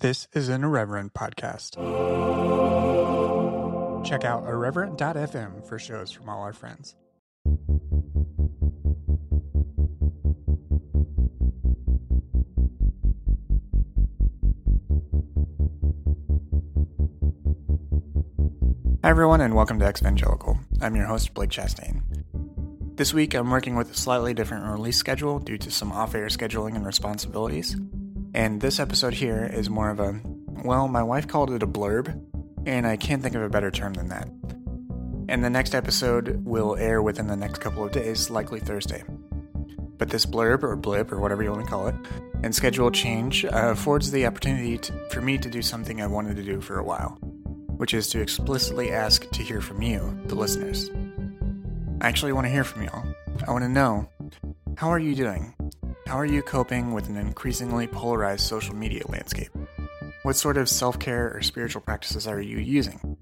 This is an Irreverent podcast. Check out irreverent.fm for shows from all our friends. Hi, everyone, and welcome to Exvangelical. I'm your host, Blake Chastain. This week, I'm working with a slightly different release schedule due to some off air scheduling and responsibilities. And this episode here is more of a, well, my wife called it a blurb, and I can't think of a better term than that. And the next episode will air within the next couple of days, likely Thursday. But this blurb, or blip, or whatever you want to call it, and schedule change uh, affords the opportunity to, for me to do something I wanted to do for a while, which is to explicitly ask to hear from you, the listeners. I actually want to hear from y'all. I want to know how are you doing? How are you coping with an increasingly polarized social media landscape? What sort of self care or spiritual practices are you using?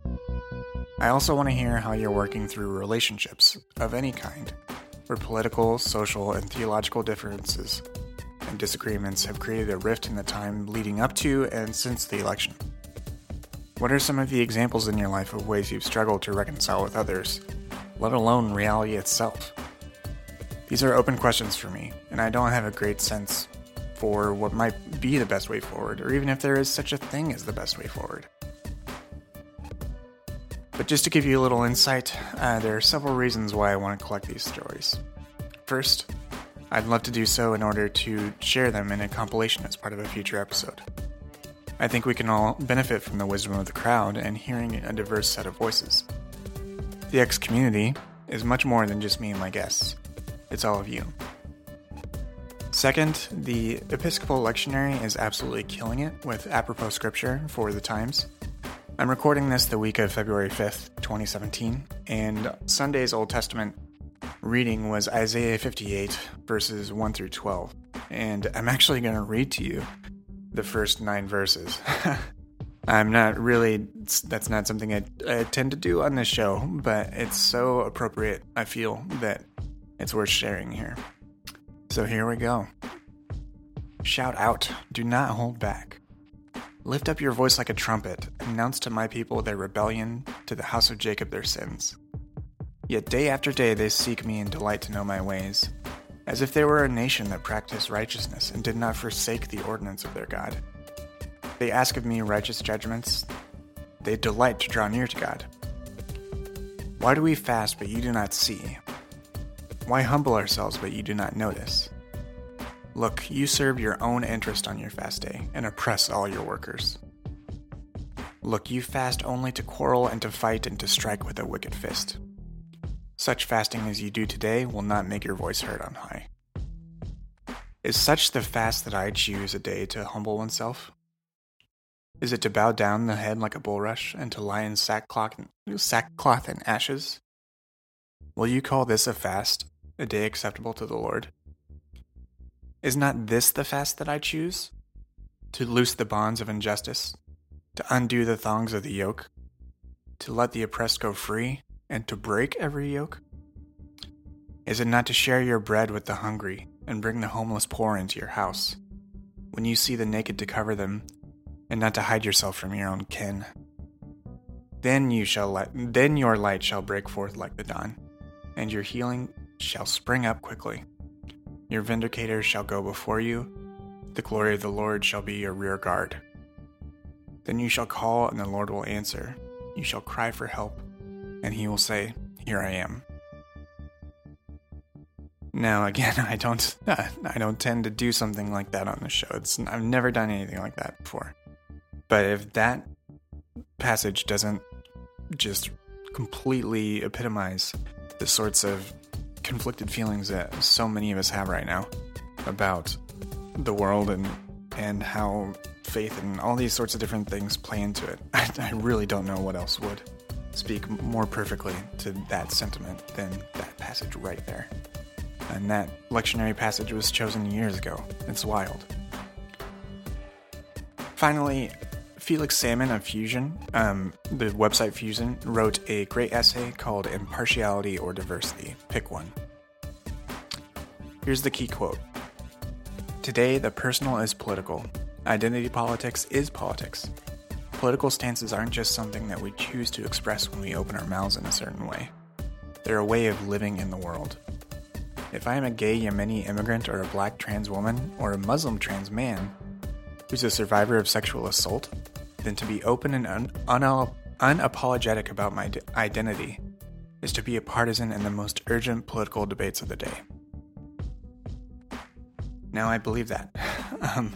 I also want to hear how you're working through relationships of any kind, where political, social, and theological differences and disagreements have created a rift in the time leading up to and since the election. What are some of the examples in your life of ways you've struggled to reconcile with others let alone reality itself? These are open questions for me, and I don't have a great sense for what might be the best way forward, or even if there is such a thing as the best way forward. But just to give you a little insight, uh, there are several reasons why I want to collect these stories. First, I'd love to do so in order to share them in a compilation as part of a future episode. I think we can all benefit from the wisdom of the crowd and hearing a diverse set of voices. The X community is much more than just me and my guests, it's all of you. Second, the Episcopal Lectionary is absolutely killing it with apropos scripture for the times. I'm recording this the week of February 5th, 2017, and Sunday's Old Testament reading was Isaiah 58, verses 1 through 12. And I'm actually going to read to you the first nine verses. I'm not really, that's not something I, I, tend to do on this show, but it's so appropriate, I feel, that it's worth sharing here. So here we go. Shout out, do not hold back. Lift up your voice like a trumpet, announce to my people their rebellion, to the house of Jacob their sins. Yet day after day they seek me and delight to know my ways, as if they were a nation that practiced righteousness and did not forsake the ordinance of their God. They ask of me righteous judgments. They delight to draw near to God. Why do we fast, but you do not see? Why humble ourselves, but you do not notice? Look, you serve your own interest on your fast day and oppress all your workers. Look, you fast only to quarrel and to fight and to strike with a wicked fist. Such fasting as you do today will not make your voice heard on high. Is such the fast that I choose a day to humble oneself? Is it to bow down the head like a bulrush and to lie in sackcloth and, sackcloth and ashes? Will you call this a fast, a day acceptable to the Lord? Is not this the fast that I choose? To loose the bonds of injustice, to undo the thongs of the yoke, to let the oppressed go free, and to break every yoke? Is it not to share your bread with the hungry and bring the homeless poor into your house? When you see the naked to cover them and not to hide yourself from your own kin. Then you shall let then your light shall break forth like the dawn, and your healing shall spring up quickly. Your vindicators shall go before you, the glory of the Lord shall be your rear guard. Then you shall call, and the Lord will answer. You shall cry for help, and he will say, Here I am. Now, again, I don't, I don't tend to do something like that on the show. It's, I've never done anything like that before. But if that passage doesn't just completely epitomize the sorts of conflicted feelings that so many of us have right now about the world and and how faith and all these sorts of different things play into it. I, I really don't know what else would speak more perfectly to that sentiment than that passage right there. And that lectionary passage was chosen years ago. It's wild. Finally, Felix Salmon of Fusion, um, the website Fusion, wrote a great essay called Impartiality or Diversity. Pick one. Here's the key quote Today, the personal is political. Identity politics is politics. Political stances aren't just something that we choose to express when we open our mouths in a certain way. They're a way of living in the world. If I am a gay Yemeni immigrant or a black trans woman or a Muslim trans man who's a survivor of sexual assault, then to be open and un- un- unapologetic about my d- identity is to be a partisan in the most urgent political debates of the day. Now, I believe that. um,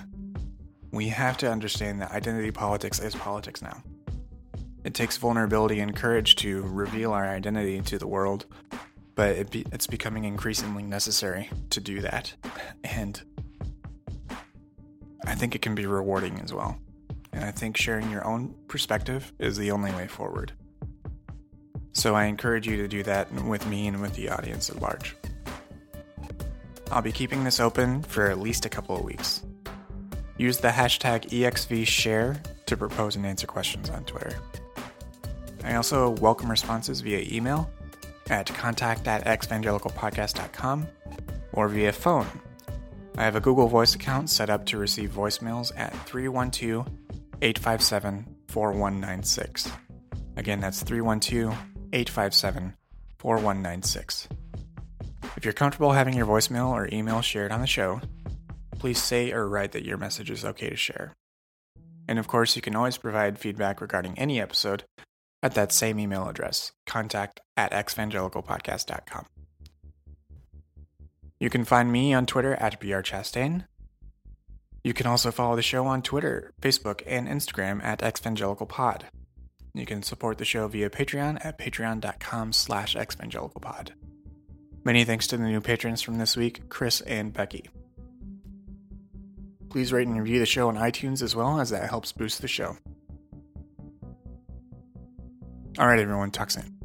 we have to understand that identity politics is politics now. It takes vulnerability and courage to reveal our identity to the world, but it be, it's becoming increasingly necessary to do that. And I think it can be rewarding as well. And I think sharing your own perspective is the only way forward. So I encourage you to do that with me and with the audience at large. I'll be keeping this open for at least a couple of weeks. Use the hashtag EXVShare to propose and answer questions on Twitter. I also welcome responses via email at contact at exvangelicalpodcast.com or via phone. I have a Google Voice account set up to receive voicemails at 312 857 4196. Again, that's 312 857 4196. If you're comfortable having your voicemail or email shared on the show, please say or write that your message is okay to share. And of course, you can always provide feedback regarding any episode at that same email address, contact at exvangelicalpodcast.com. You can find me on Twitter at brchastain. You can also follow the show on Twitter, Facebook, and Instagram at exvangelicalpod. You can support the show via Patreon at patreon.com slash exvangelicalpod. Many thanks to the new patrons from this week, Chris and Becky. Please rate and review the show on iTunes as well, as that helps boost the show. All right, everyone, talk soon.